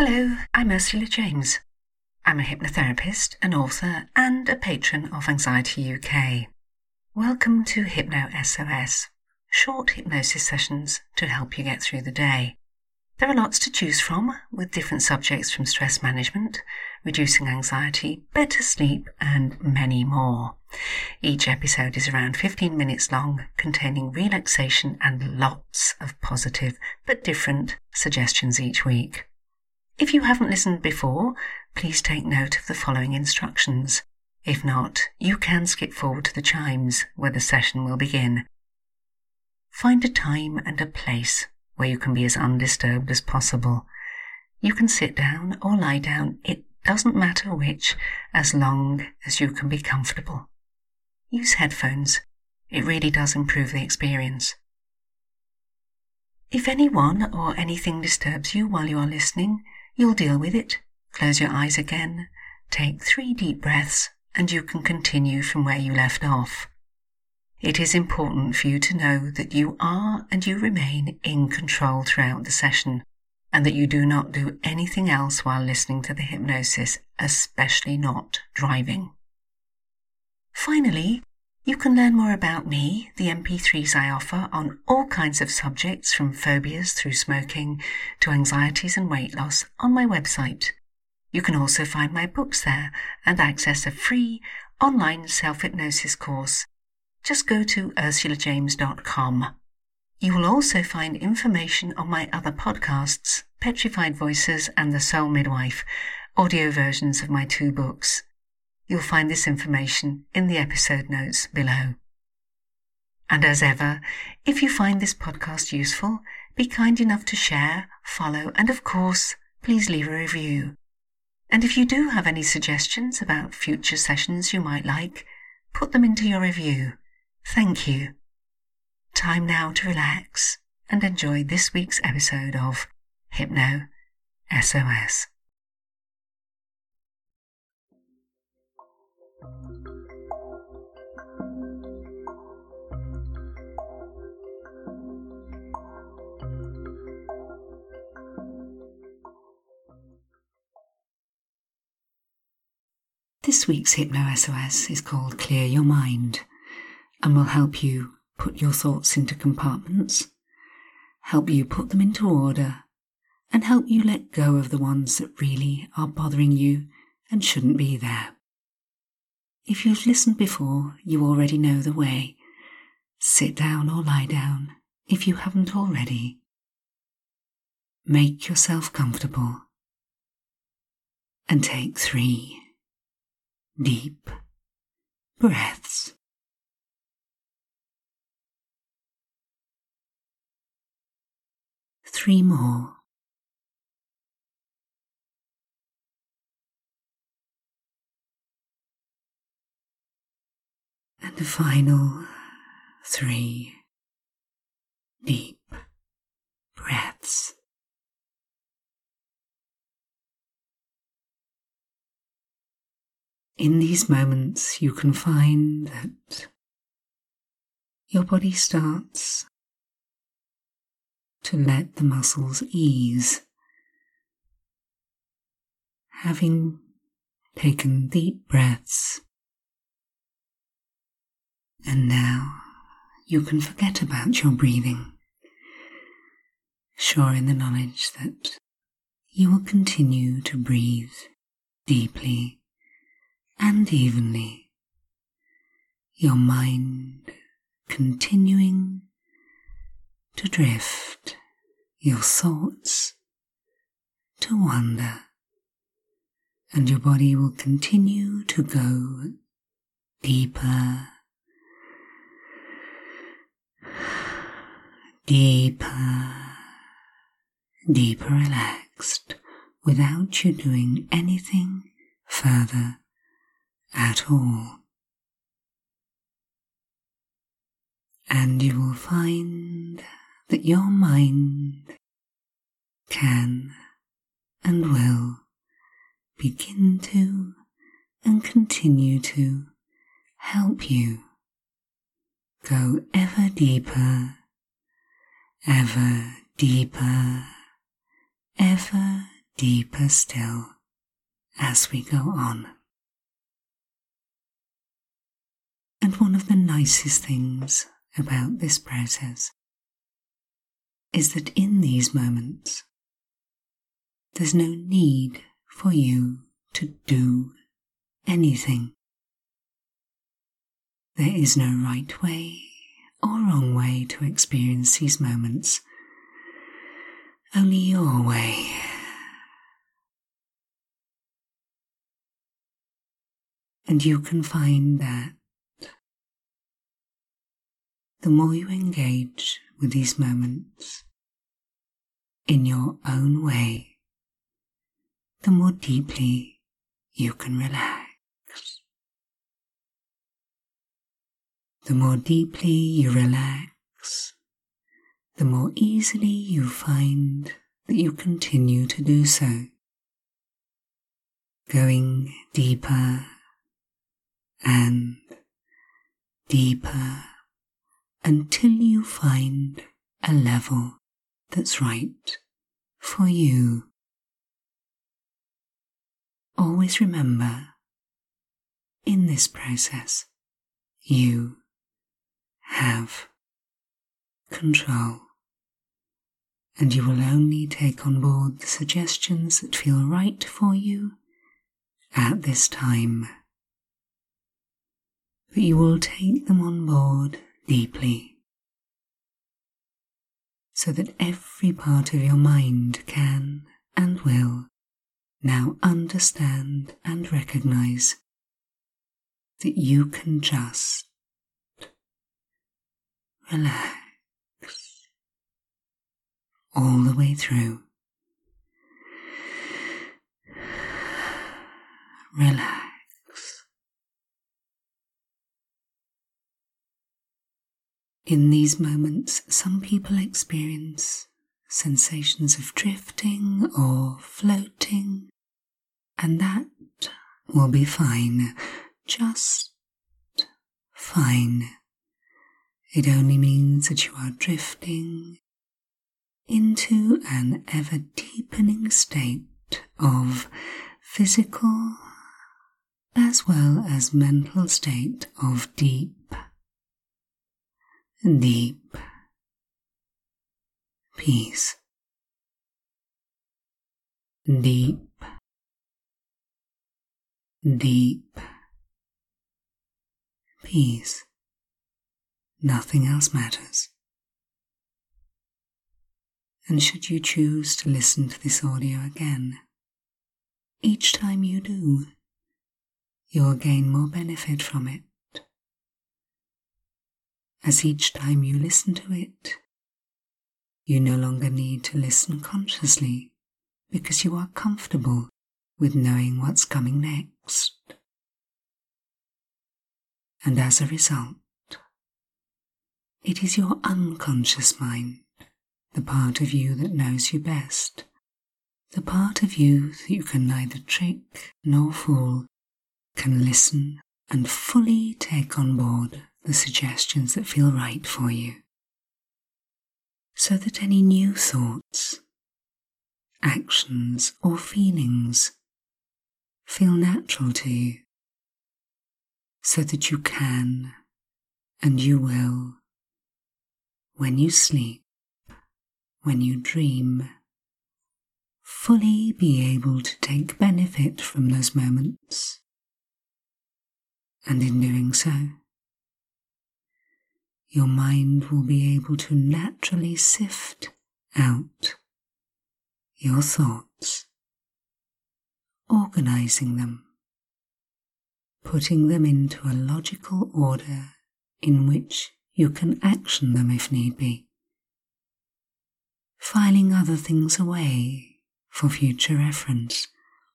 Hello, I'm Ursula James. I'm a hypnotherapist, an author, and a patron of Anxiety UK. Welcome to Hypno SOS, short hypnosis sessions to help you get through the day. There are lots to choose from, with different subjects from stress management, reducing anxiety, better sleep, and many more. Each episode is around 15 minutes long, containing relaxation and lots of positive but different suggestions each week. If you haven't listened before, please take note of the following instructions. If not, you can skip forward to the chimes where the session will begin. Find a time and a place where you can be as undisturbed as possible. You can sit down or lie down, it doesn't matter which, as long as you can be comfortable. Use headphones. It really does improve the experience. If anyone or anything disturbs you while you are listening, You'll deal with it. Close your eyes again. Take three deep breaths and you can continue from where you left off. It is important for you to know that you are and you remain in control throughout the session and that you do not do anything else while listening to the hypnosis, especially not driving. Finally, you can learn more about me, the MP3s I offer, on all kinds of subjects from phobias through smoking to anxieties and weight loss on my website. You can also find my books there and access a free online self hypnosis course. Just go to ursulajames.com. You will also find information on my other podcasts, Petrified Voices and The Soul Midwife, audio versions of my two books. You'll find this information in the episode notes below. And as ever, if you find this podcast useful, be kind enough to share, follow, and of course, please leave a review. And if you do have any suggestions about future sessions you might like, put them into your review. Thank you. Time now to relax and enjoy this week's episode of Hypno SOS. This week's Hypno SOS is called Clear Your Mind and will help you put your thoughts into compartments, help you put them into order, and help you let go of the ones that really are bothering you and shouldn't be there. If you've listened before, you already know the way. Sit down or lie down if you haven't already. Make yourself comfortable and take three deep breaths. Three more. And the final three deep breaths. In these moments, you can find that your body starts to let the muscles ease. Having taken deep breaths, and now you can forget about your breathing, sure in the knowledge that you will continue to breathe deeply and evenly, your mind continuing to drift, your thoughts to wander, and your body will continue to go deeper, deeper, deeper relaxed without you doing anything further at all. And you will find that your mind can and will begin to and continue to help you go ever deeper, ever deeper, ever deeper still as we go on. And one of the nicest things about this process is that in these moments, there's no need for you to do anything. There is no right way or wrong way to experience these moments, only your way. And you can find that the more you engage with these moments in your own way, the more deeply you can relax. The more deeply you relax, the more easily you find that you continue to do so, going deeper and deeper until you find a level that's right for you. Always remember, in this process, you have control, and you will only take on board the suggestions that feel right for you at this time. But you will take them on board deeply so that every part of your mind can and will now understand and recognize that you can just relax all the way through. Relax. In these moments, some people experience sensations of drifting or floating, and that will be fine, just fine. It only means that you are drifting into an ever deepening state of physical as well as mental state of deep deep peace, deep, deep peace. Nothing else matters. And should you choose to listen to this audio again, each time you do, you'll gain more benefit from it as each time you listen to it, you no longer need to listen consciously because you are comfortable with knowing what's coming next. And as a result, it is your unconscious mind, the part of you that knows you best, the part of you that you can neither trick nor fool, can listen and fully take on board the suggestions that feel right for you, so that any new thoughts, actions, or feelings feel natural to you, so that you can and you will, when you sleep, when you dream, fully be able to take benefit from those moments. And in doing so, your mind will be able to naturally sift out your thoughts, organizing them, putting them into a logical order in which you can action them if need be, filing other things away for future reference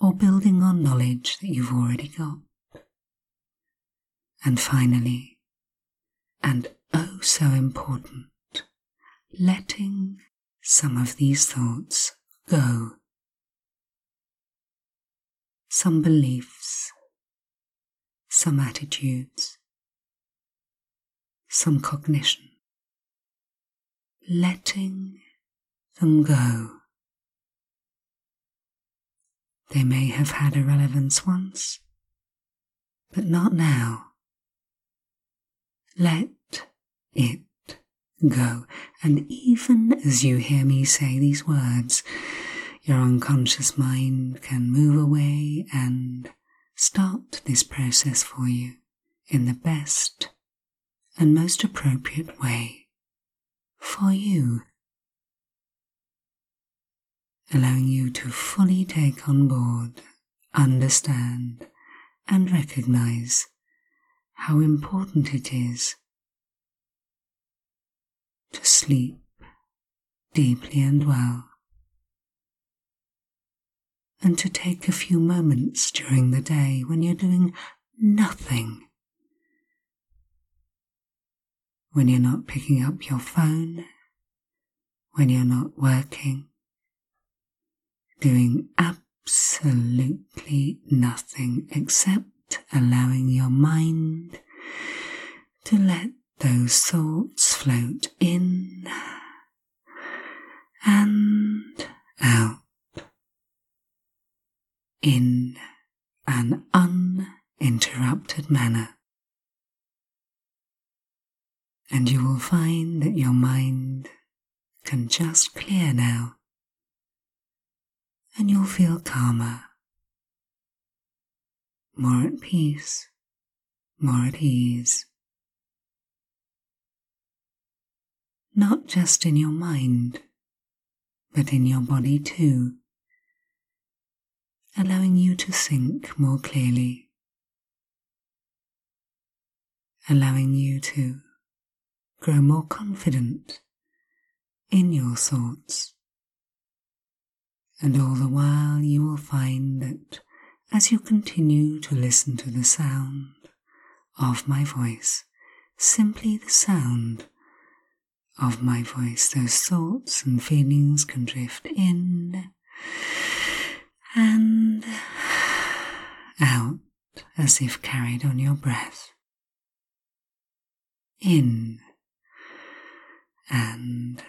or building on knowledge that you've already got. And finally, and oh so important, letting some of these thoughts go. Some beliefs, some attitudes, some cognition, letting them go. They may have had a relevance once, but not now. Let it go. And even as you hear me say these words, your unconscious mind can move away and start this process for you in the best and most appropriate way for you. Allowing you to fully take on board, understand, and recognize how important it is to sleep deeply and well, and to take a few moments during the day when you're doing nothing. When you're not picking up your phone, when you're not working, doing absolutely nothing except allowing your mind to let those thoughts float in and out in an uninterrupted manner. And you will find that your mind can just clear now, and you'll feel calmer, more at peace, more at ease. Not just in your mind, but in your body too, allowing you to think more clearly, allowing you to grow more confident in your thoughts. And all the while you will find that as you continue to listen to the sound of my voice, simply the sound of my voice, those thoughts and feelings can drift in and out as if carried on your breath. In and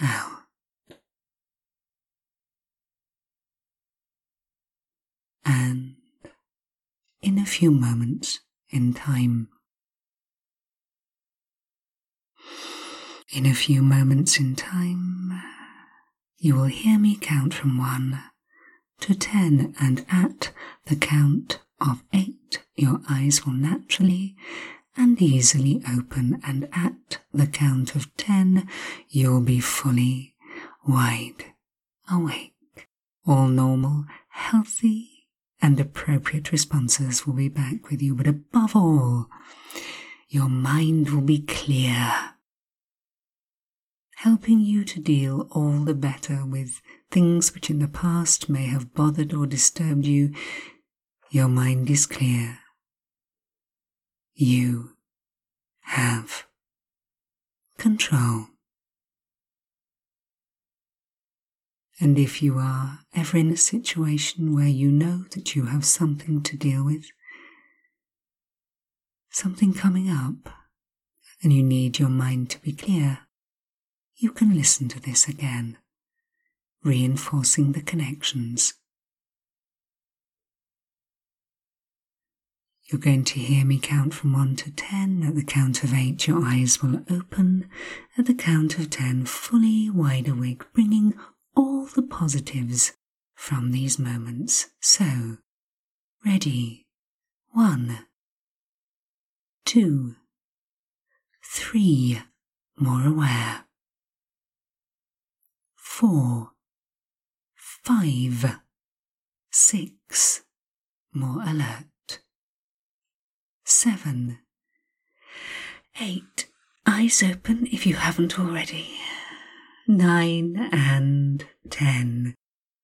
out. And in a few moments in time, In a few moments in time, you will hear me count from one to ten, and at the count of eight, your eyes will naturally and easily open, and at the count of ten, you'll be fully wide awake. All normal, healthy, and appropriate responses will be back with you, but above all, your mind will be clear helping you to deal all the better with things which in the past may have bothered or disturbed you, your mind is clear. You have control. And if you are ever in a situation where you know that you have something to deal with, something coming up, and you need your mind to be clear, you can listen to this again, reinforcing the connections. You're going to hear me count from 1 to 10. At the count of 8, your eyes will open. At the count of 10, fully wide awake, bringing all the positives from these moments. So, ready. One, two, three, more aware four, five, six, more alert, seven, eight, eyes open if you haven't already, nine, and ten.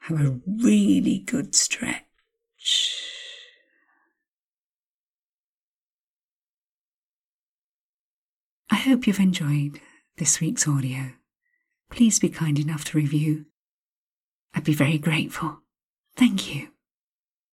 Have a really good stretch. I hope you've enjoyed this week's audio please be kind enough to review. I'd be very grateful. Thank you.